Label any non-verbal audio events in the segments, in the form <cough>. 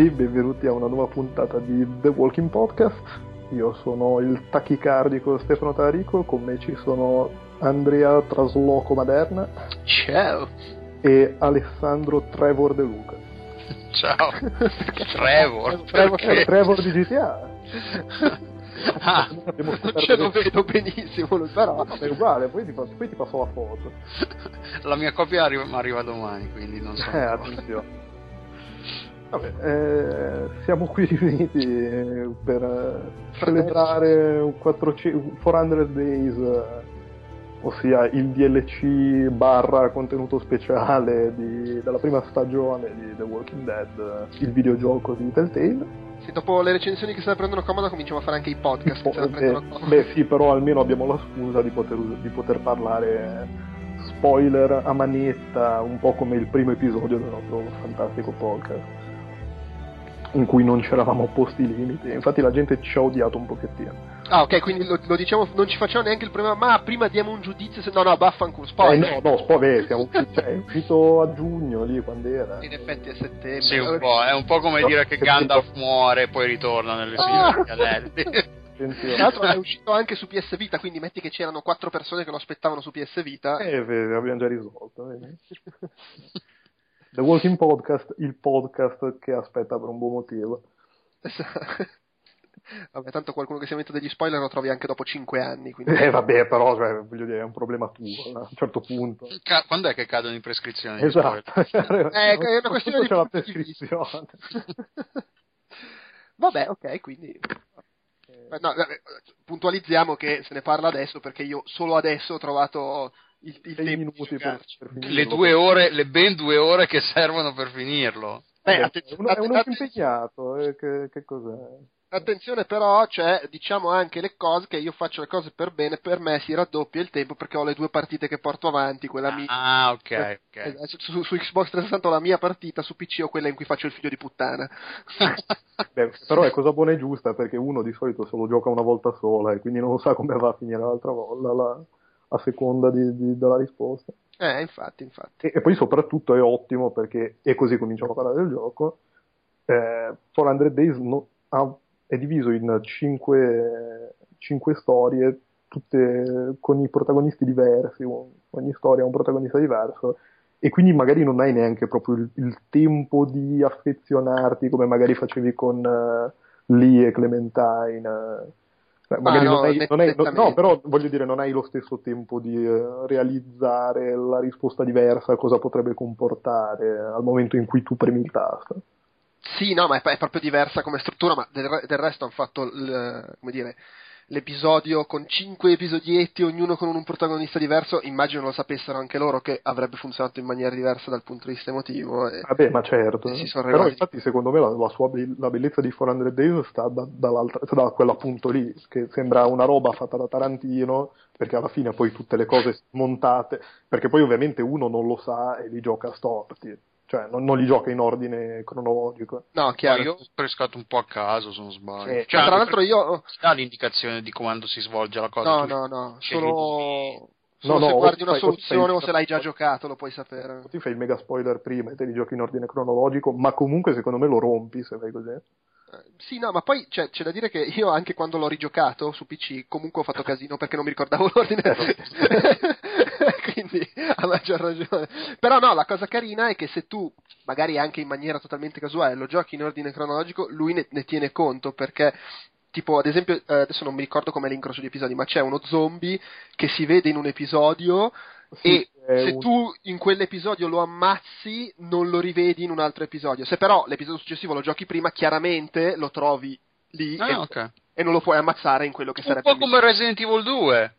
tutti, benvenuti a una nuova puntata di The Walking Podcast. Io sono il tachicardico Stefano Tarico, con me ci sono Andrea Trasloco Maderna. Ciao! E Alessandro Trevor De Luca. <laughs> Ciao! Trevor? Trevor, Trevor di GTA. <laughs> Ah, ce lo vedo benissimo però è uguale, poi ti, passo, poi ti passo la foto. La mia copia arriva, arriva domani, quindi non so. Eh, attenzione. Vabbè, eh, siamo qui riuniti per eh, celebrare 400 Days, eh, ossia il DLC barra contenuto speciale di, della prima stagione di The Walking Dead, il videogioco di Telltale. Sì, dopo le recensioni che stanno prendendo comoda cominciamo a fare anche i podcast. Po- eh, beh sì, però almeno abbiamo la scusa di poter, di poter parlare spoiler a manetta, un po' come il primo episodio del nostro fantastico podcast in cui non ci eravamo opposti i limiti. Infatti la gente ci ha odiato un pochettino. Ah, ok, quindi lo, lo diciamo, non ci facciamo neanche il problema, ma prima diamo un giudizio. Se... No, no, baffanculo, spoiler. Eh, no, no, spoiler, siamo cioè, è uscito a giugno lì quando era. In effetti a settembre. Sì, un po', è un po' come no, dire che Gandalf muore e poi ritorna nelle ah! Signore Anelli. Tra l'altro è uscito anche su PS Vita, quindi metti che c'erano quattro persone che lo aspettavano su PS Vita. Eh, vedi, abbiamo già risolto. <laughs> The Walking Podcast, il podcast che aspetta per un buon motivo. <laughs> vabbè, tanto qualcuno che si mette degli spoiler lo trovi anche dopo 5 anni. Quindi... Eh, vabbè, però, cioè, voglio dire, è un problema tuo a un certo punto. Ca- quando è che cadono in prescrizione? Esatto. <laughs> eh, è una questione di c'è la prescrizione. <laughs> vabbè, ok, quindi. No, puntualizziamo che se ne parla adesso perché io solo adesso ho trovato il, il tempo minuti per, per le due ore, le ben due ore che servono per finirlo. Eh, eh attenzione, è uno, è uno impegnato, eh, che, che cos'è? Attenzione però, cioè, diciamo anche le cose che io faccio le cose per bene, per me si raddoppia il tempo perché ho le due partite che porto avanti, quella mia. Ah, ok, eh, ok. Eh, su, su, Xbox 360 ho la mia partita, su PC ho quella in cui faccio il figlio di puttana. <laughs> Beh, però è cosa buona e giusta perché uno di solito se lo gioca una volta sola e quindi non sa come va a finire l'altra volta. La a seconda di, di, della risposta. Eh, infatti, infatti. E, e, poi soprattutto è ottimo perché, e così cominciamo a parlare del gioco, eh, 400 Days no, ha, è diviso in 5, 5 storie, tutte con i protagonisti diversi, ogni storia ha un protagonista diverso, e quindi magari non hai neanche proprio il, il tempo di affezionarti come magari facevi con uh, Lee e Clementine. Uh, magari ah, no, non hai, non hai, no, no, però voglio dire, non hai lo stesso tempo di uh, realizzare la risposta diversa, cosa potrebbe comportare al momento in cui tu premi il tasto. Sì, no, ma è, è proprio diversa come struttura, ma del, del resto hanno fatto, il, come dire, l'episodio con cinque episodietti, ognuno con un protagonista diverso, immagino lo sapessero anche loro che avrebbe funzionato in maniera diversa dal punto di vista emotivo. E, Vabbè, ma certo. Però infatti secondo me la, la, sua, la bellezza di 400 Days sta da, da quell'appunto lì, che sembra una roba fatta da Tarantino, perché alla fine poi tutte le cose <laughs> montate, perché poi ovviamente uno non lo sa e li gioca storti cioè non, non, li gioca in ordine cronologico. No, chiaro. io ho pescato un po' a caso, se non sbaglio. Sì. Cioè, tra l'altro io... dà l'indicazione di quando si svolge la cosa? No, no, no, solo... Solo no, se no, guardi una soluzione o se l'hai già giocato lo puoi sapere. Ti fai il mega spoiler prima e te li giochi in ordine cronologico, ma comunque secondo me lo rompi se fai così. Eh, sì, no, ma poi cioè, c'è da dire che io anche quando l'ho rigiocato su PC comunque ho fatto <laughs> casino perché non mi ricordavo l'ordine. <laughs> Quindi <laughs> ha maggior ragione. Però no, la cosa carina è che se tu, magari anche in maniera totalmente casuale, lo giochi in ordine cronologico, lui ne, ne tiene conto perché tipo ad esempio eh, adesso non mi ricordo come l'incrocio di episodi ma c'è uno zombie che si vede in un episodio sì, e se un... tu in quell'episodio lo ammazzi, non lo rivedi in un altro episodio. Se però l'episodio successivo lo giochi prima, chiaramente lo trovi lì ah, e, okay. e, non lo puoi ammazzare in quello che un sarebbe. Un po' come Resident Evil 2.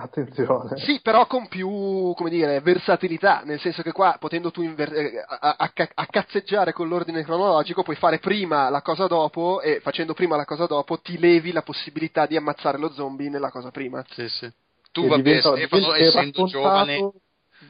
Attenzione. Sì, però con più, come dire, versatilità, nel senso che qua, potendo tu inver- eh, a, a, a, cazzeggiare con l'ordine cronologico, puoi fare prima la cosa dopo e facendo prima la cosa dopo ti levi la possibilità di ammazzare lo zombie nella cosa prima. Sì, sì tu vabbè, diventa, Stefano, essendo giovane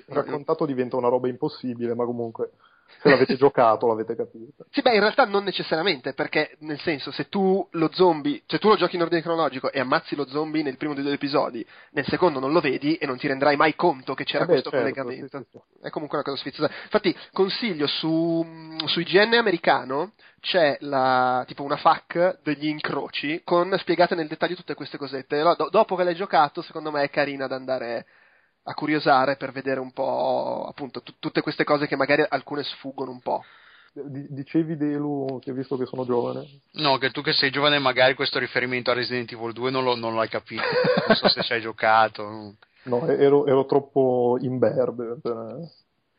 raccontato diventa una roba impossibile, ma comunque se l'avete giocato l'avete capito. Sì, beh, in realtà non necessariamente, perché nel senso, se tu lo zombie, cioè tu lo giochi in ordine cronologico e ammazzi lo zombie nel primo dei due episodi, nel secondo non lo vedi e non ti renderai mai conto che c'era Eh beh, questo certo, collegamento. sì, sì, sì. È comunque una cosa sfiziosa. Infatti, consiglio su, su IGN americano c'è la, tipo una FAQ degli incroci con spiegate nel dettaglio tutte queste cosette. Do- dopo che l'hai giocato, secondo me è carina da andare a curiosare per vedere un po' appunto tu- tutte queste cose che magari alcune sfuggono un po'. Di- Dicevi Delu che visto che sono giovane. No, che tu che sei giovane magari questo riferimento a Resident Evil 2 non, lo, non l'hai capito. Non so se ci hai giocato. No, ero, ero troppo imberbe. per-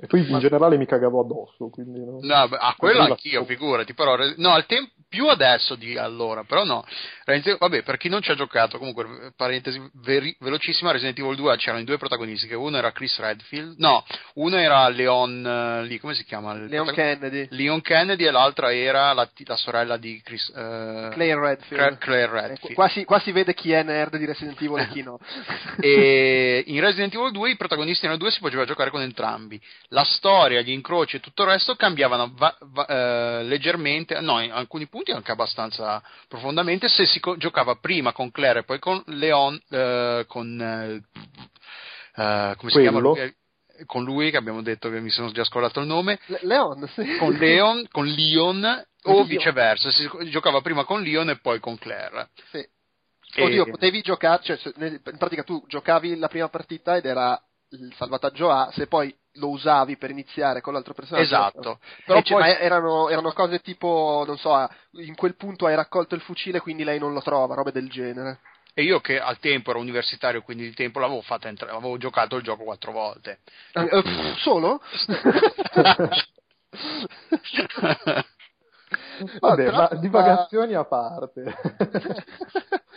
E poi in generale mi cagavo addosso, quindi no. No, beh, a quello anch'io, figurati, però no, al tempo più adesso di allora, però no. Vabbè, per chi non ci ha giocato, comunque parentesi veri- velocissima, Resident Evil 2 c'erano i due protagonisti, che uno era Chris Redfield, no, uno era Leon eh, lì, come si chiama? Leon Kennedy, Leon Kennedy e l'altra era la, la sorella di Chris eh, Claire Redfield. Cla- Claire Eh, Redfield. qua, si, qua si vede chi è nerd di Resident Evil e chi no. <laughs> e in Resident Evil 2 i protagonisti erano due si poteva giocare con entrambi la storia, gli incroci e tutto il resto cambiavano va- va- eh, leggermente no, in alcuni punti anche abbastanza profondamente se si co- giocava prima con Claire e poi con Leon eh, con eh, eh, come si chiama Quello. lui? Eh, con lui che abbiamo detto che mi sono già scordato il nome Le- Leon, sì. con Leon, con Leon o viceversa si giocava prima con Leon e poi con Claire Sì. E- Oddio, potevi giocare, cioè in pratica tu giocavi la prima partita ed era il salvataggio A, se poi lo usavi per iniziare con l'altro personaggio. esatto Però poi erano, erano cose tipo, non so, in quel punto hai raccolto il fucile quindi lei non lo trova, robe del genere. E io che al tempo ero universitario, quindi di tempo l'avevo fatta entrare, avevo giocato il gioco quattro volte. Eh, eh, solo? <laughs> <laughs> Vabbè, ma divagazioni a parte. <laughs>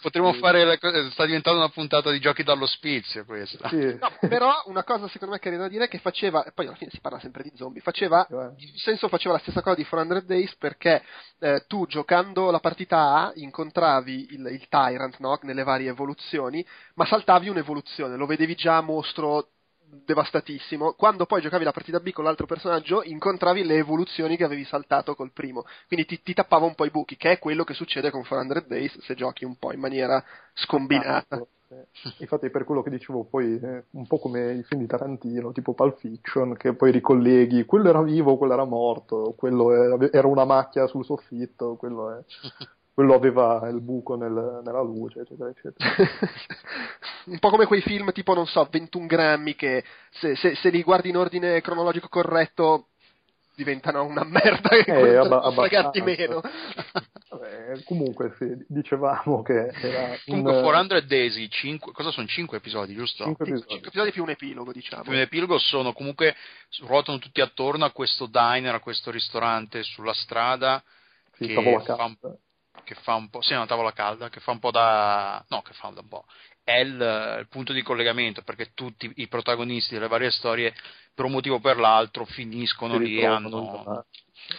Potremmo fare, la co- sta diventando una puntata di giochi dall'ospizio questa. Sì. No, però una cosa secondo me carina da dire è che faceva, e poi alla fine si parla sempre di zombie, faceva, Eh. in senso faceva la stessa cosa di 400 Days perché eh, tu giocando la partita A incontravi il, il Tyrant no? nelle varie evoluzioni, ma saltavi un'evoluzione, lo vedevi già mostro devastatissimo, quando poi giocavi la partita B con l'altro personaggio incontravi le evoluzioni che avevi saltato col primo, quindi ti, ti tappava un po' i buchi, che è quello che succede con 400 Days se giochi un po' in maniera scombinata. Sì. Infatti per quello che dicevo poi eh, un po' come i film di Tarantino, tipo Pulp Fiction, che poi ricolleghi, quello era vivo, quello era morto, quello era una macchia sul soffitto, quello, è- <laughs> quello aveva il buco nel- nella luce, eccetera, eccetera. <laughs> un po' come quei film tipo, non so, 21 grammi che se, se- se li guardi in ordine cronologico corretto diventano una merda e Eh, abba- abbastanza. meno. <laughs> Vabbè, comunque sì, dicevamo che era un, Comunque 400 Days, i cinque- cosa sono 5 episodi, giusto? cinque Sì, episodi. cinque episodi più un epilogo, diciamo. Il primo epilogo sono comunque ruotano tutti attorno a questo diner, a questo ristorante sulla strada Sì, che fa un-. Che fa un po', sì, è una tavola calda, che fa un po' da, no, che fa da un po', è il, il punto di collegamento perché tutti i protagonisti delle varie storie, per un motivo o per l'altro, finiscono Si lì e hanno...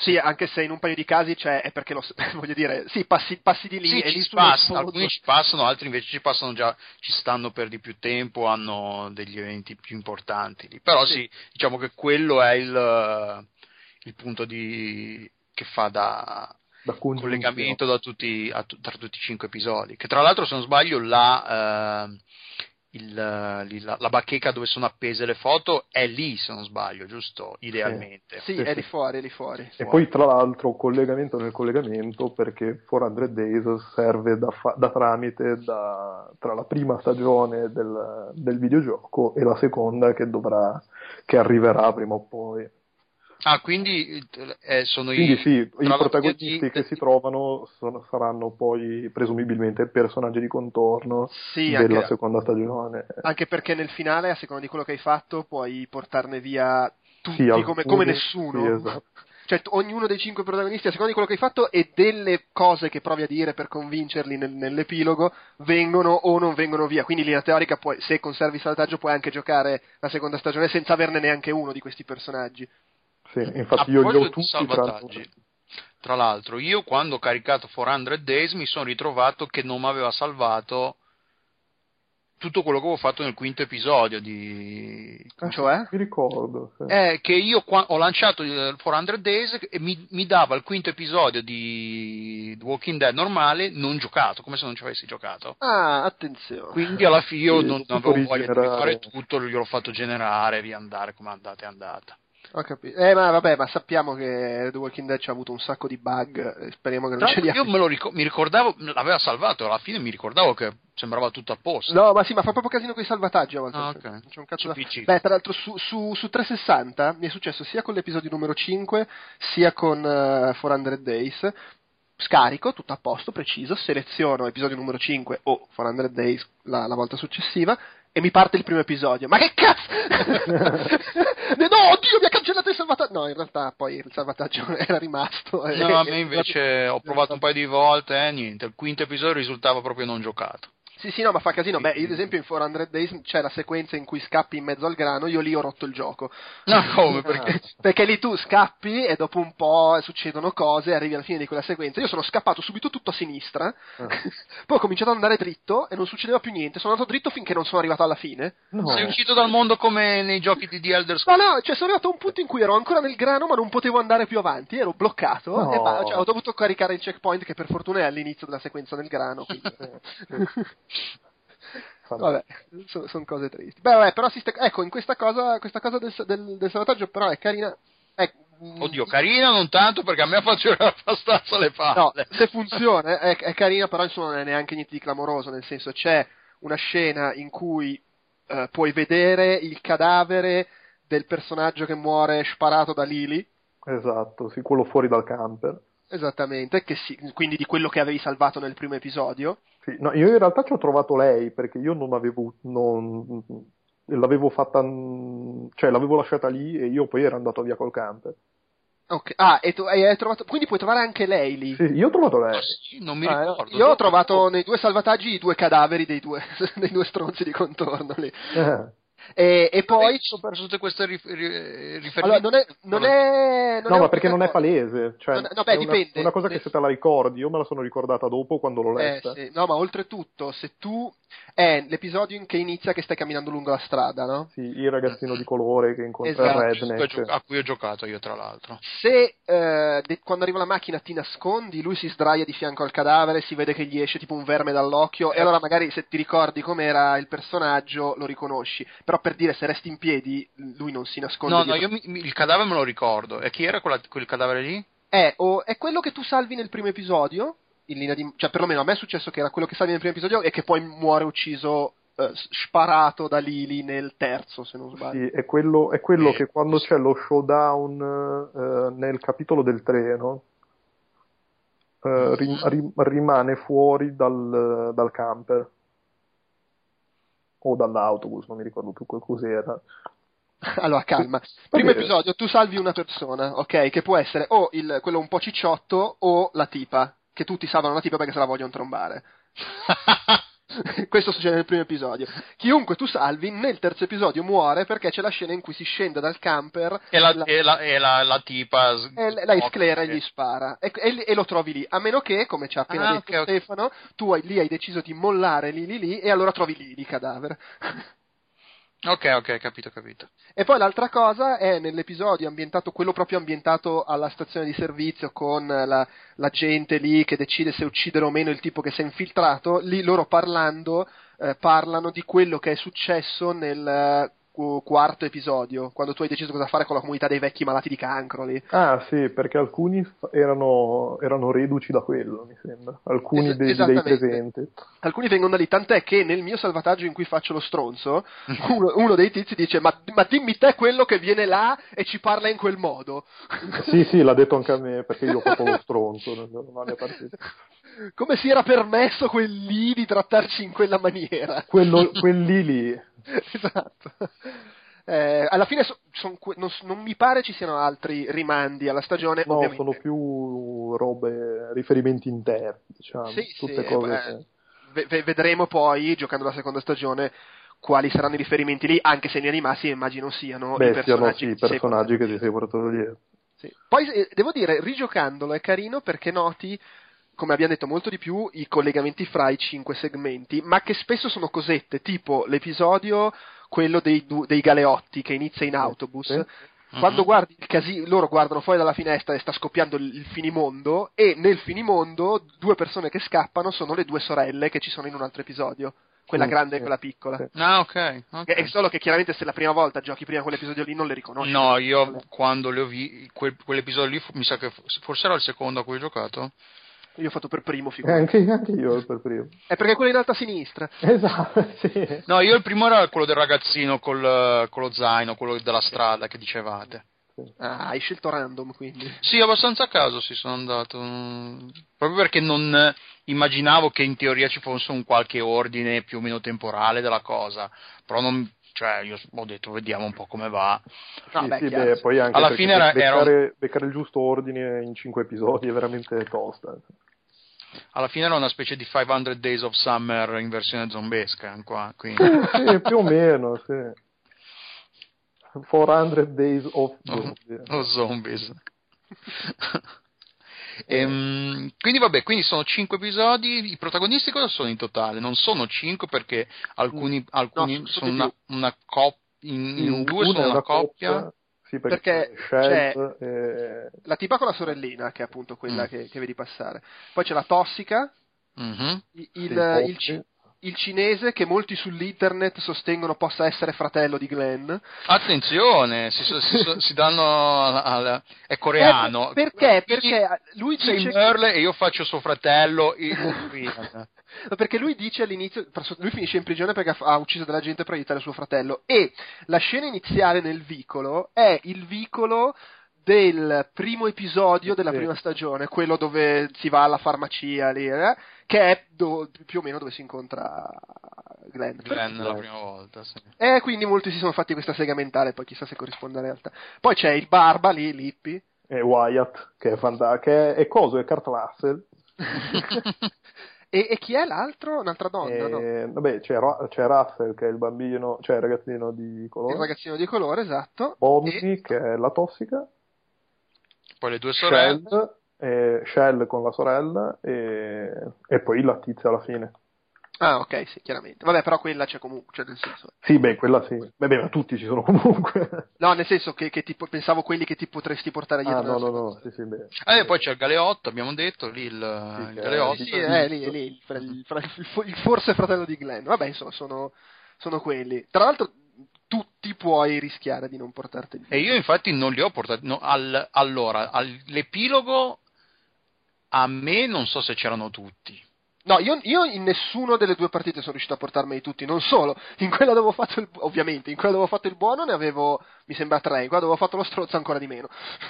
Sì, anche se in un paio di casi cioè, è perché lo <laughs> voglio dire, sì, passi, passi di lì Sì, e ci lì si tu passa, lo alcuni ci passano, altri invece ci passano già, ci stanno per di più tempo, hanno degli eventi più importanti lì. Però sì, diciamo che quello è il, il punto di, che fa da da collegamento da tutti, a tra tutti i cinque episodi. Che tra l'altro, se non sbaglio, la, eh, il, la, la bacheca dove sono appese le foto è lì, se non sbaglio, giusto? Idealmente. Sì, Sì, è sì. lì fuori, è lì fuori. E poi tra l'altro collegamento nel collegamento perché 400 Days serve da, fa- da tramite da- tra la prima stagione del, del videogioco e la seconda che dovrà che arriverà prima o poi. Ah, quindi eh, sono Quindi i, sì, i protagonisti di- che si trovano sono- saranno poi presumibilmente personaggi di contorno Sì, della anche, seconda stagione. anche perché nel finale, a seconda di quello che hai fatto, puoi portarne via tutti Sì, come, alcuni- come nessuno. sì, esatto. <laughs> Cioè, ognuno dei cinque protagonisti, a seconda di quello che hai fatto e delle cose che provi a dire per convincerli nel- nell'epilogo, vengono o non vengono via. Quindi, in linea teorica, puoi, se conservi il salvataggio, puoi anche giocare la seconda stagione senza averne neanche uno di questi personaggi. Sì, infatti io li ho tutti salvataggi, tranne- tra l'altro, io quando ho caricato 400 Days mi sono ritrovato che non mi aveva salvato tutto quello che avevo fatto nel quinto episodio di... Ah, cioè? Mi ricordo. Sì. È che io qua, ho lanciato il 400 Days e mi, mi, dava il quinto episodio di The Walking Dead normale non giocato, come se non ci avessi giocato. Ah, attenzione. Quindi alla fine io sì, non, non avevo voglia di fare tutto, gliel'ho fatto generare, via andare come andate è andata. Ho capito. Eh, ma vabbè, ma sappiamo che The Walking Dead ci ha avuto un sacco di bug. Speriamo che non Tra ce li Io me lo ric- mi ricordavo, l'aveva salvato. Alla fine mi ricordavo che sembrava tutto a posto. No, ma sì, ma fa proprio casino con i salvataggi a volte. Ah, okay. C'è un cazzo da... PC. Beh, tra l'altro, su, su, su, 360 mi è successo sia con l'episodio numero 5, sia con uh, 400 Days. Scarico, tutto a posto, preciso, seleziono episodio numero 5 o 400 Days la, la volta successiva e mi parte il primo episodio. Ma che cazzo! <laughs> no, oddio, mi ha cancellato il salvataggio. No, in realtà poi il salvataggio <laughs> era rimasto. No, a me invece ho provato un paio di volte eh, niente. Il quinto episodio risultava proprio non giocato. Sì, sì, no, ma fa casino. Beh, io ad esempio in 400 Days c'è la sequenza in cui scappi in mezzo al grano, io lì ho rotto il gioco. No, come? Perché? Perché lì tu scappi e dopo un po' succedono cose, arrivi alla fine di quella sequenza. Io sono scappato subito tutto a sinistra, ah. <laughs> poi ho cominciato ad andare dritto e non succedeva più niente. Sono andato dritto finché non sono arrivato alla fine. No. Sei uscito dal mondo come nei giochi di The Elder Scrolls? No, no, cioè sono arrivato a un punto in cui ero ancora nel grano ma non potevo andare più avanti, ero bloccato no. e va, cioè, ho dovuto caricare il checkpoint che per fortuna è all'inizio della sequenza del grano. Quindi... Vabbè, sono son cose tristi. Beh, vabbè, però sta, ecco, in questa cosa, questa cosa del, del, del salvataggio però è carina. È, mm, Oddio, carina non tanto perché a me fa girare abbastanza le palle. No, se funziona è, è, carina, però insomma non è neanche niente di clamoroso, nel senso c'è una scena in cui eh, puoi vedere il cadavere del personaggio che muore sparato da Lily. Esatto, sì, quello fuori dal camper. Esattamente, sì, quindi di quello che avevi salvato nel primo episodio. Sì, no, io in realtà ci ho trovato lei perché io non avevo. Non, l'avevo fatta. cioè l'avevo lasciata lì e io poi ero andato via col camper. Ok, ah, e tu hai trovato. Quindi puoi trovare anche lei lì. Sì, io ho trovato lei. Sì, non mi ah, ricordo. Io ho trovato nei due salvataggi i due cadaveri dei due, <laughs> dei due stronzi di contorno lì. Eh. E, e poi ho perso tutte queste riferimenti. Allora, non è, non è, non no, è ma perché non è palese. Cioè, non, no, beh, è dipende. Una, una cosa che se te la ricordi, io me la sono ricordata dopo quando l'ho eh, letta. Eh, sì. No, ma oltretutto, se tu è l'episodio in che inizia che stai camminando lungo la strada, no? Sì, il ragazzino di colore che incontra esatto. redneck. A cui ho giocato io, tra l'altro. Se eh, de- quando arriva la macchina ti nascondi, lui si sdraia di fianco al cadavere, si vede che gli esce tipo un verme dall'occhio, e allora magari se ti ricordi com'era il personaggio lo riconosci. Però per dire se resti in piedi, lui non si nasconde. No, no, io mi, il cadavere me lo ricordo. E chi era quella, quel cadavere lì? È, o, è quello che tu salvi nel primo episodio in linea di... cioè perlomeno a me è successo che era quello che salvi nel primo episodio e che poi muore ucciso eh, sparato da Lily nel terzo se non sbaglio sì, è quello, è quello che quando c'è lo showdown eh, nel capitolo del treno eh, rim, rim, rimane fuori dal, dal camper o dall'autobus, non mi ricordo più quel cos'era. <laughs> Allora, calma. Primo episodio, tu salvi una persona, ok? Che può essere o il, quello un po' cicciotto o la tipa che tutti salvano la tipa perché se la vogliono trombare. <laughs> Questo succede nel primo episodio. Chiunque tu salvi, nel terzo episodio muore perché c'è la scena in cui si scende dal camper e la, la, e la, e la, la tipa s- e la sclera e gli spara e, e, lo trovi lì. A meno che, come ci ha appena ah, detto okay, Stefano, okay. tu hai, lì hai deciso di mollare lì lì lì e allora trovi lì il cadavere. Ok, ok, capito, capito. E poi l'altra cosa è nell'episodio ambientato, quello proprio ambientato alla stazione di servizio con la, la gente lì che decide se uccidere o meno il tipo che si è infiltrato, lì loro parlando eh, parlano di quello che è successo nel quarto episodio, quando tu hai deciso cosa fare con la comunità dei vecchi malati di cancro lì. Ah sì, perché alcuni erano, erano reduci da quello, mi sembra, alcuni es- dei, dei, presenti. Alcuni vengono da lì, tant'è che nel mio salvataggio in cui faccio lo stronzo, <laughs> uno, uno dei tizi dice ma, ma, dimmi te quello che viene là e ci parla in quel modo. sì, sì, l'ha detto anche a me, perché io ho fatto lo stronzo partita. Come si era permesso quel lì di trattarci in quella maniera? Quello, <laughs> quel lì lì <laughs> esatto. Eh, alla fine so, son, non, non, mi pare ci siano altri rimandi alla stagione. No, ovviamente. sono più robe, riferimenti interni, diciamo. Sì, tutte sì, cose beh, che... vedremo poi, giocando la seconda stagione, quali saranno i riferimenti lì, anche se nei rimasti immagino siano Beh, i personaggi, siano, sì, personaggi che ti sei portato dietro. Sì. Poi eh, devo dire, rigiocandolo è carino perché noti come abbiamo detto, molto di più i collegamenti fra i cinque segmenti, ma che spesso sono cosette, tipo l'episodio, quello dei, du- dei galeotti che inizia in autobus. Quando Mhm. guardi il casino, loro guardano fuori dalla finestra e sta scoppiando il, il finimondo, e nel finimondo due persone che scappano sono le due sorelle che ci sono in un altro episodio, quella Sì, grande e quella piccola. sì. Ah, ok. ok. È solo che chiaramente se la prima volta giochi prima quell'episodio lì non le riconosci. No, io quando le ho vi quel- quell'episodio lì, mi sa che forse era il secondo a cui ho giocato. Io ho fatto per primo, Eh, figurati. anche, anche io per primo. È perché quello in alto a sinistra. Esatto, <laughs> sì. No, io il primo era quello del ragazzino col, con lo zaino, quello della strada che dicevate. Ah, hai scelto random quindi. Sì, abbastanza a caso si sono andato. mm, Proprio perché non eh, immaginavo che in teoria ci fosse un qualche ordine più o meno temporale della cosa. Però non. Cioè, io ho detto, vediamo un po' come va. No, Sì, beh, sì, beh, sì. poi anche Alla fine era- beccare, beccare il giusto ordine in cinque episodi è veramente tosta. Alla fine era una specie di 500 Days of Summer in versione zombesca. Qua, quindi. sì, più o meno, sì. 400 Days of <laughs> Zombie. o zombies. Ehm, quindi vabbè, quindi sono 5 episodi, i protagonisti cosa sono in totale? Non sono 5 perché alcuni, alcuni no, sono una, una coppia, in, in due Una sono è una coppia, Sì, perché, Perché Shell e... La tipa con la sorellina, che è appunto quella Mm. che, che vedi passare. Poi c'è la tossica, Mhm. il, il, il il cinese che molti sull'internet sostengono possa essere fratello di Glenn. Attenzione, si, si- si danno al, al- è coreano. Eh, perché? Perché lui sei dice... Merle e io faccio suo fratello. No, <laughs> Perché lui dice all'inizio, lui finisce in prigione perché ha ucciso della gente per aiutare suo fratello. E la scena iniziale nel vicolo è il vicolo del primo episodio della Sì. prima stagione, quello dove si va alla farmacia lì, eh, che è do- più o meno dove si incontra Glenn. Glenn la prima volta, sì. E quindi molti si sono fatti questa sega mentale, poi chissà se corrisponde alla realtà. Poi c'è il Barba lì, Lippi. e Wyatt, che è fantastico, che è, è coso, è Kurt Russell. <laughs> E, e chi è l'altro? Un'altra donna, no? E, Vabbè, c'è, Ru- c'è Russell, che è il bambino, cioè il ragazzino di colore. Il ragazzino di colore, esatto. Bobby, E- che è la tossica. Poi le due sorelle. Shell, e Shell con la sorella e, e poi la tizia alla fine. Ah, ok, sì, chiaramente. Vabbè, però quella c'è comunque, cioè nel senso... Sì, beh, quella sì. Beh, beh, ma tutti ci sono comunque. No, nel senso che, che tipo, pensavo quelli che ti potresti portare dietro. ah, no, no, no, sì, sì, beh. Ah, e poi c'è il Galeotto, abbiamo detto lì il, il che è- Galeotto. Sì, è lì, è lì, il, il il il forse fratello di Glenn. Vabbè, insomma, sono, sono quelli. Tra l'altro, tutti puoi rischiare di non portarti E io infatti non li ho portati. no, al- allora, all'epilogo a me non so se c'erano tutti. No, io, io in nessuno delle due partite sono riuscito a portarmeli tutti, non solo. In quella dove ho fatto il ovviamente, in quella dove ho fatto il buono ne avevo, mi sembra tre, in quella dove ho fatto lo strozzo ancora di meno. <laughs>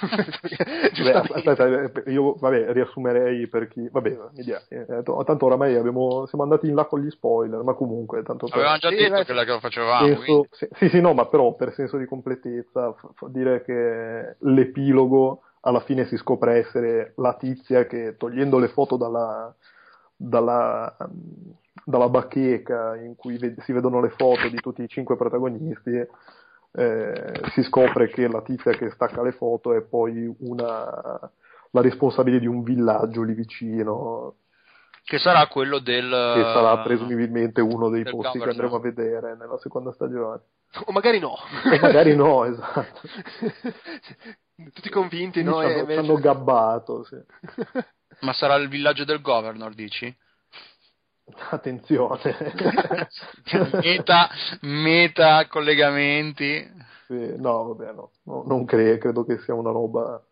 Beh, aspetta, eh, io vabbè, riassumerei per chi. Vabbè, mi dia, eh, t- tanto oramai abbiamo, siamo andati in là con gli spoiler, ma comunque, tanto per, Avevamo già Sì, detto beh, che la che lo facevamo. senso- sì, sì, sì, no, ma però per senso di completezza, f- f- dire che l'epilogo alla fine si scopre essere la tizia che togliendo le foto dalla, dalla, dalla bacheca in cui ve- si vedono le foto di tutti i cinque protagonisti, eh, si scopre che la tizia che stacca le foto è poi una, la responsabile di un villaggio lì vicino, Che sarà quello del. che sarà presumibilmente uno dei posti che governor. andremo a vedere nella seconda stagione. O magari no. O magari no, <laughs> esatto. Tutti convinti, Ci no? E hanno, ci invece- hanno gabbato, sì. <laughs> Ma sarà il villaggio del governor, dici? Attenzione. <laughs> meta, meta collegamenti. Sì, no, vabbè, no, no, non credo, credo che sia una roba...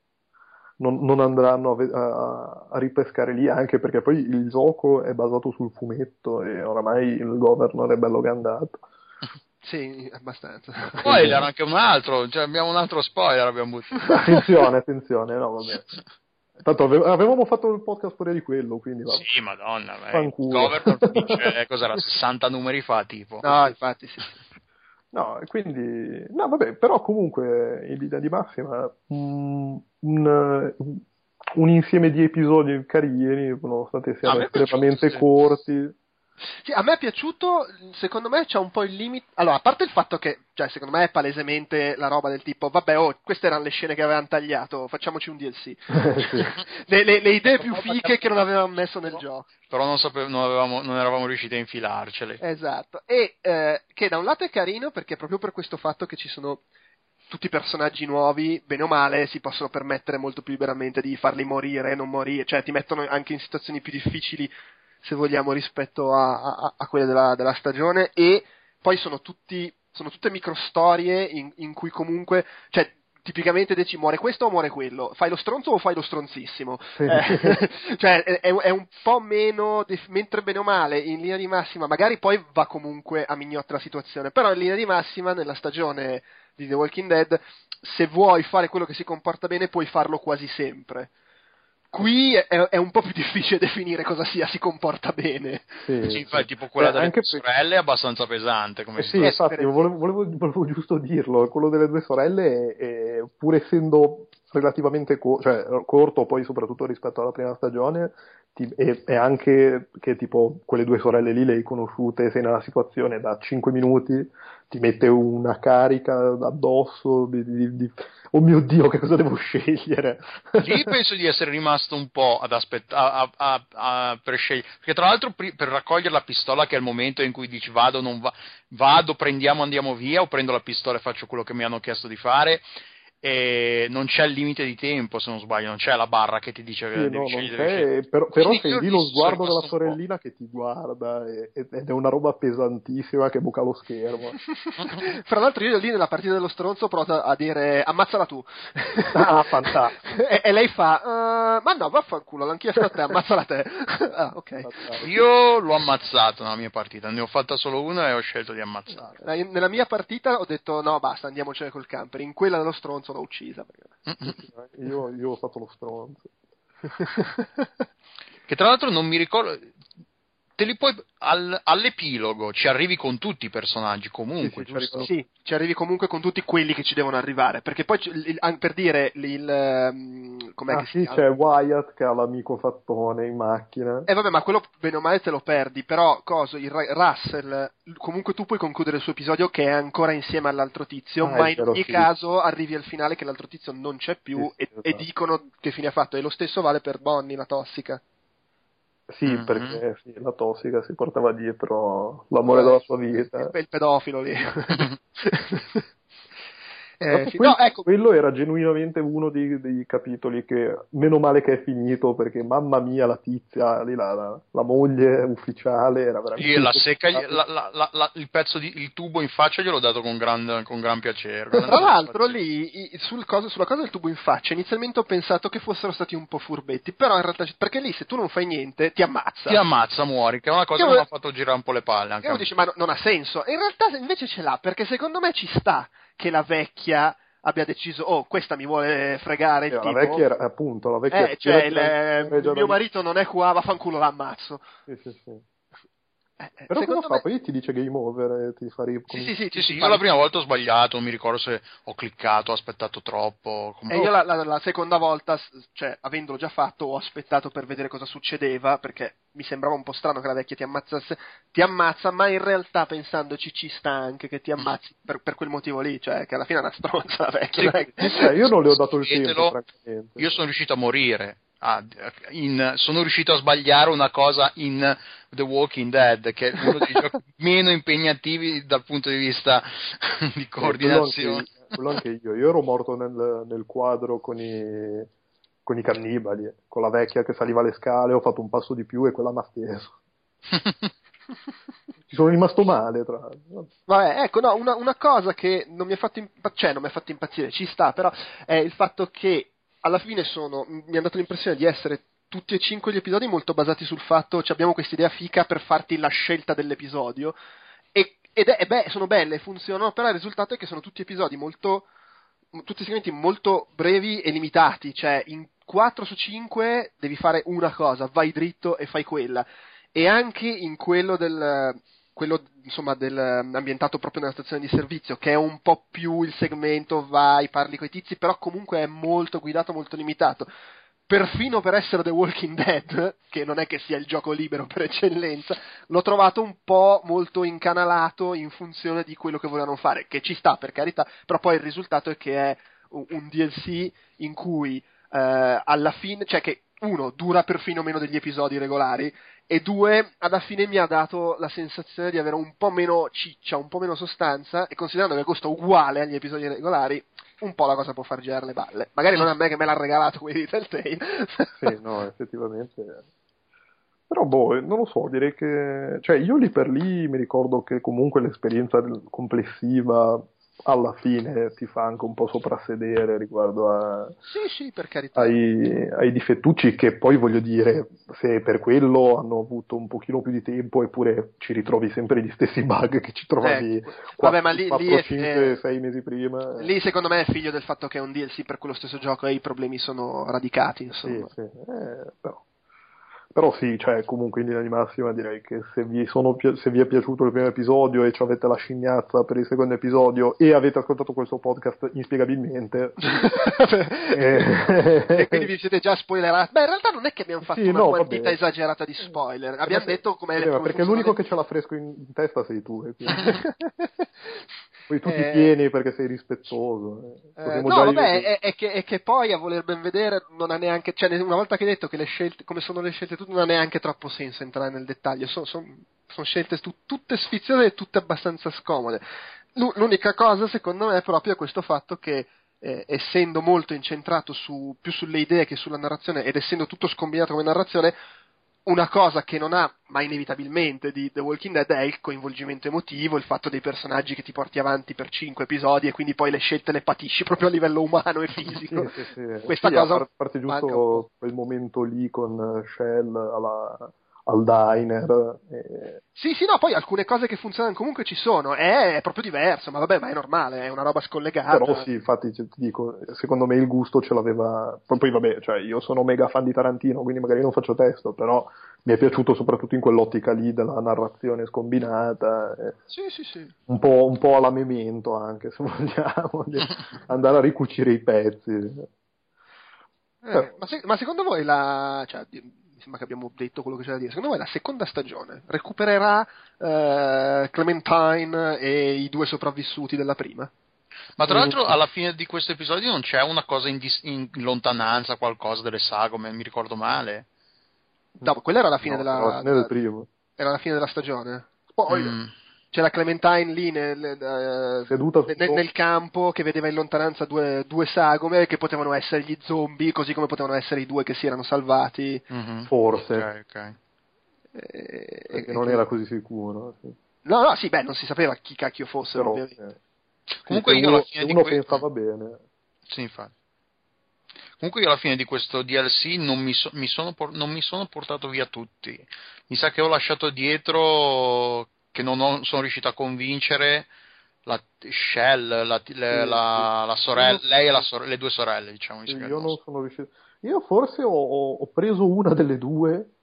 Non, non andranno a, a- a ripescare lì, anche perché poi il gioco è basato sul fumetto e oramai il governor è bello gandato. Sì, abbastanza. Spoiler anche un altro, cioè abbiamo un altro spoiler abbiamo buttato. Attenzione, attenzione, no, vabbè. <laughs> Tanto ave- avevamo fatto il podcast pure di quello, quindi va. Sì, madonna, governor dice, <laughs> cos'era, 60 numeri fa tipo. No, infatti sì. No, e quindi, no, vabbè, però comunque in linea di massima mm, un, un insieme di episodi carini, nonostante siano estremamente sì. corti. Sì, a me è piaciuto, secondo me c'è un po' il limite. Allora, a parte il fatto che, cioè, secondo me è palesemente la roba del tipo, vabbè, oh, queste erano le scene che avevano tagliato, facciamoci un DLC. <laughs> le, le, le, idee più fiche che non avevamo messo nel gioco. Però non, sapevo, non, avevamo, non eravamo riusciti a infilarcele. Esatto. E eh, che da un lato è carino perché proprio per questo fatto che ci sono tutti i personaggi nuovi, bene o male, si possono permettere molto più liberamente di farli morire, non morire, cioè ti mettono anche in situazioni più difficili, se vogliamo, rispetto a, a, a quelle della, della, stagione, e poi sono tutti, sono tutte microstorie in, in cui comunque, cioè, tipicamente dici muore questo o muore quello, fai lo stronzo o fai lo stronzissimo, sì. eh, <laughs> cioè è, è, un po' meno, mentre bene o male in linea di massima, magari poi va comunque a mignotta la situazione, però in linea di massima nella stagione di The Walking Dead, se vuoi fare quello che si comporta bene puoi farlo quasi sempre. Qui è, è un po' più difficile definire cosa sia si comporta bene. Sì, sì, sì. tipo quella Beh, delle due sorelle è abbastanza pesante. Come eh sì, infatti, volevo, volevo, volevo, giusto dirlo, quello delle due sorelle, è, è, pur essendo relativamente co- cioè, corto, poi soprattutto rispetto alla prima stagione, ti, e, e, anche che tipo quelle due sorelle lì le hai conosciute, sei nella situazione da 5 minuti, ti mette una carica addosso di, di, di oh mio dio che cosa devo scegliere? Lì penso di essere rimasto un po' ad aspettare per scegliere perché tra l'altro per raccogliere la pistola che è il momento in cui dici vado non va, vado prendiamo andiamo via o prendo la pistola e faccio quello che mi hanno chiesto di fare e non c'è il limite di tempo se non sbaglio, non c'è la barra che ti dice sì, che devi no, scegliere. Però, però sei lì lo sguardo della sorellina che ti guarda e, ed è una roba pesantissima che buca lo schermo. <laughs> Fra l'altro io lì nella partita dello stronzo ho provato a dire ammazzala tu. ah, fantastico. <laughs> e, e, lei fa, uh, ma no, vaffanculo, l'ho chiesto a te, ammazzala te. <laughs> ah, ok. Io l'ho ammazzato nella mia partita, ne ho fatta solo una e ho scelto di ammazzarlo. Nella mia partita ho detto no, basta, andiamocene col camper. In quella dello stronzo l'ho uccisa. <laughs> io, io ho fatto lo stronzo. che tra l'altro non mi ricordo te li puoi al, all'epilogo ci arrivi con tutti i personaggi comunque sì, sì, sì, ci arrivi comunque con tutti quelli che ci devono arrivare perché poi il, per dire il, ehm, com'è ah, che sì, c'è Wyatt che ha l'amico fattone in macchina. E eh, vabbè ma quello bene o male te lo perdi però cosa il Russell comunque tu puoi concludere il suo episodio che è ancora insieme all'altro tizio ah, ma in ogni sì. caso arrivi al finale che l'altro tizio non c'è più e, esatto. e dicono che fine ha fatto. E lo stesso vale per Bonnie la tossica sì, mm-hmm. perché sì, la tossica si portava dietro l'amore della sua vita. Il, il pedofilo lì. <laughs> <laughs> Eh, sì, quello, no, ecco. quello era genuinamente uno dei, dei, capitoli che meno male che è finito perché mamma mia la tizia lì, la, la, la, moglie ufficiale era veramente sì, la secca, la, la, il pezzo di il tubo in faccia gliel'ho dato con gran, con gran piacere. Tra l'altro lì sul cosa, sulla cosa del tubo in faccia inizialmente ho pensato che fossero stati un po' furbetti però in realtà perché lì se tu non fai niente ti ammazza. Ti ammazza muori che è una cosa che mi ha fatto girare un po' le palle anche e uno dice ma no, non ha senso. In realtà invece ce l'ha perché secondo me ci sta che la vecchia abbia deciso, oh, questa mi vuole fregare. Sì, la vecchia era, appunto, la vecchia eh, cioè, il, mio marito non è qua, vaffanculo, l'ammazzo. Sì, sì, sì. Eh, Però come fa? Me... Poi ti dice game over e ti fa ri... Sì, sì, sì, sì, sì. Io la prima volta ho sbagliato, non mi ricordo se ho cliccato, ho aspettato troppo. Come... E io la, la, la, seconda volta, cioè, avendolo già fatto, ho aspettato per vedere cosa succedeva, perché mi sembrava un po' strano che la vecchia ti ammazzasse. Ti ammazza, ma in realtà pensandoci ci sta anche che ti ammazzi per, per quel motivo lì, cioè che alla fine è una stronza la vecchia. Sì, cioè, io non le ho dato il tempo, Io sono riuscito a morire Ah, in, sono riuscito a sbagliare una cosa in The Walking Dead, che è uno dei giochi <laughs> meno impegnativi dal punto di vista <laughs> di coordinazione. Quello anche, quello anche io. Io ero morto nel, nel quadro con i, con i, cannibali, con la vecchia che saliva le scale, ho fatto un passo di più e quella mi ha steso. Ci <laughs> sono rimasto male, tra l'altro. Vabbè, ecco, no, una, una cosa che non mi ha fatto, impa- cioè, non mi ha fatto impazzire, ci sta, però è il fatto che alla fine sono, mi ha dato l'impressione di essere tutti e cinque gli episodi molto basati sul fatto che abbiamo questa idea fica per farti la scelta dell'episodio e, ed è, beh, sono belle, funzionano, però il risultato è che sono tutti episodi molto tutti segmenti molto brevi e limitati, cioè in 4 su 5 devi fare una cosa, vai dritto e fai quella. E anche in quello del quello insomma del, ambientato proprio nella stazione di servizio, che è un po' più il segmento vai, parli coi tizi, però comunque è molto guidato, molto limitato. perfino per essere The Walking Dead, che non è che sia il gioco libero per eccellenza, l'ho trovato un po' molto incanalato in funzione di quello che volevano fare, che ci sta per carità, però poi il risultato è che è un DLC in cui eh, alla fine, cioè che uno dura perfino meno degli episodi regolari e due alla fine mi ha dato la sensazione di avere un po' meno ciccia, un po' meno sostanza e considerando che costa uguale agli episodi regolari un po' la cosa può far girare le balle magari non a me che me l'ha regalato quelli Telltale sì, no, effettivamente. Però boh, non lo so, direi che cioè io lì per lì mi ricordo che comunque l'esperienza complessiva alla fine ti fa anche un po' soprassedere riguardo a, sì, sì. Ai, ai, difettucci che poi voglio dire, se per quello hanno avuto un pochino più di tempo eppure ci ritrovi sempre gli stessi bug che ci trovavi eh, 4, vabbè, lì, 4 lì 5, è, 6 mesi prima. Lì secondo me è figlio del fatto che è un DLC per quello stesso gioco e i problemi sono radicati, insomma. Sì, sì, eh, però però sì, cioè, comunque in linea di massima direi che se vi, sono, se vi, è piaciuto il primo episodio e ci avete la scignazza per il secondo episodio e avete ascoltato questo podcast inspiegabilmente e... <laughs> e quindi vi siete già spoilerati. Beh, in realtà non è che abbiamo fatto sì, una no, quantità esagerata di spoiler, abbiamo perché, detto come... Eh, perché l'unico che ce l'ha fresco in, in testa sei tu. <laughs> Poi tu ti eh, tieni perché sei rispettoso. Eh, no, vabbè, è, è, che, è, che, poi a voler ben vedere non ha neanche, cioè una volta che hai detto che le scelte, come sono le scelte tutte, non ha neanche troppo senso entrare nel dettaglio, sono, sono, sono scelte tu, tutte sfiziose e tutte abbastanza scomode. L'unica cosa secondo me è proprio questo fatto che eh, essendo molto incentrato su, più sulle idee che sulla narrazione ed essendo tutto scombinato come narrazione, una cosa che non ha, ma inevitabilmente, di The Walking Dead è il coinvolgimento emotivo, il fatto dei personaggi che ti porti avanti per cinque episodi e quindi poi le scelte le patisci <laughs> proprio a livello umano e fisico. sì, sì, sì. Questa cosa. A parte giusto quel momento lì con Shell alla al diner. E... Sì, sì, no, poi alcune cose che funzionano comunque ci sono, è, proprio diverso, ma vabbè, ma è normale, è una roba scollegata. Però sì, infatti ti dico, secondo me il gusto ce l'aveva, poi vabbè, cioè io sono mega fan di Tarantino, quindi magari non faccio testo, però mi è piaciuto soprattutto in quell'ottica lì della narrazione scombinata. Sì, sì, sì. Un po', un po' alla memento anche, <laughs> se vogliamo, andare a ricucire i pezzi. Eh, ma, se, ma, secondo voi la... Cioè, mi sembra che abbiamo detto quello che c'è da dire. Secondo me la seconda stagione recupererà eh, Clementine e i due sopravvissuti della prima. Ma tra l'altro alla fine di questo episodio non c'è una cosa in, dis- in lontananza, qualcosa delle sagome, mi ricordo male. No, quella era la fine no, della... Era la fine del primo. Era la fine della stagione. Poi... Mm c'era Clementine lì nel, uh, Seduta nel, nel, campo che vedeva in lontananza due, due, sagome che potevano essere gli zombie, così come potevano essere i due che si erano salvati. Mm-hmm. Forse. Okay, okay. E, Perché e, non e, era così sicuro. Sì. No, no, sì, beh, non si sapeva chi cacchio fossero, Però, ovviamente. Eh. Comunque io uno, alla fine uno di questo... pensava bene. Sì, infatti. Comunque io alla fine di questo DLC non mi, so, mi sono, non mi sono portato via tutti. Mi sa che ho lasciato dietro che non ho, sono riuscito a convincere la Shell, la, le, la, la sorella, lei e sore, le due sorelle, diciamo. Io non sono riuscito. Io forse ho, ho, preso una delle due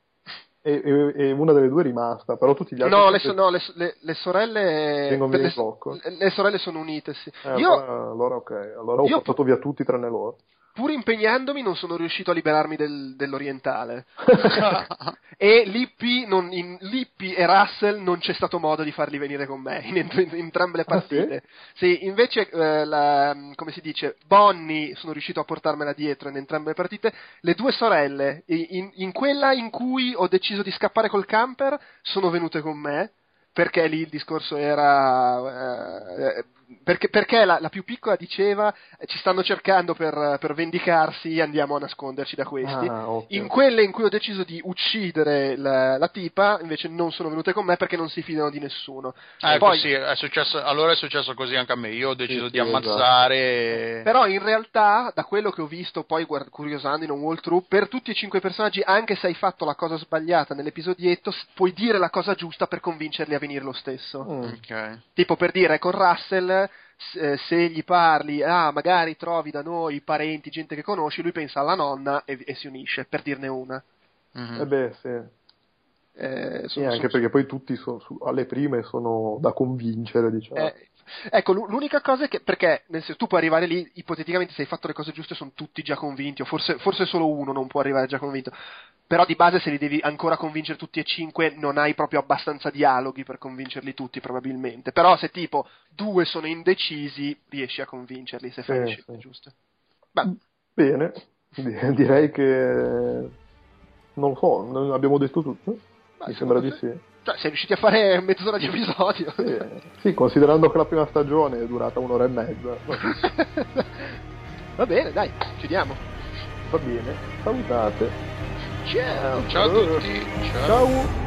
e, e, e, una delle due è rimasta, però tutti gli altri. No, le, so, no, le, le, le sorelle. Vengono le, le sorelle sono unite, sì. Eh, io, allora, allora, ok, allora ho portato via tutti tranne loro pur impegnandomi non sono riuscito a liberarmi del, dell'orientale. <laughs> e Lippi, non, in, Lippi, e Russell non c'è stato modo di farli venire con me in, in, in entrambe le partite. Ah, sì? sì? invece, eh, la, come si dice, Bonnie sono riuscito a portarmela dietro in entrambe le partite. Le due sorelle, in, quella in cui ho deciso di scappare col camper, sono venute con me perché lì il discorso era eh, perché, perché la, la, più piccola diceva eh, ci stanno cercando per, per, vendicarsi, andiamo a nasconderci da questi. Ah, okay. In quelle in cui ho deciso di uccidere la, la, tipa, invece non sono venute con me perché non si fidano di nessuno. Ah, ecco, Poi, sì, è successo, allora è successo così anche a me. Io ho deciso sì, di esatto. ammazzare. Esatto. Però in realtà, da quello che ho visto, poi guard- curiosando in un walkthrough, per tutti e cinque personaggi, anche se hai fatto la cosa sbagliata nell'episodietto, puoi dire la cosa giusta per convincerli a venire lo stesso. Mm. Okay. Tipo per dire con Russell eh, se gli parli, ah, magari trovi da noi parenti, gente che conosci, lui pensa alla nonna e, e si unisce, per dirne una. Mm-hmm. Eh beh, sì. Eh, Sì, sono- anche sono- perché poi tutti sono su- alle prime sono da convincere, diciamo. Eh, ecco, l'u- l'unica cosa è che, perché nel senso, tu puoi arrivare lì, ipoteticamente se hai fatto le cose giuste sono tutti già convinti, o forse, forse solo uno non può arrivare già convinto, però di base se li devi ancora convincere tutti e cinque non hai proprio abbastanza dialoghi per convincerli tutti probabilmente, però se tipo due sono indecisi riesci a convincerli se fai Sì, le scelte sì. giuste. Beh, Bene, Di- direi che non lo so, abbiamo detto tutto. Beh, Mi sembra di sì. cioè, sei riusciti a fare mezz'ora di episodio. Sì, sì, considerando che la prima stagione è durata un'ora e mezza. <laughs> Va bene, dai, chiudiamo. Va bene, salutate. Ciao. Ciao a tutti. Ciao. Ciao.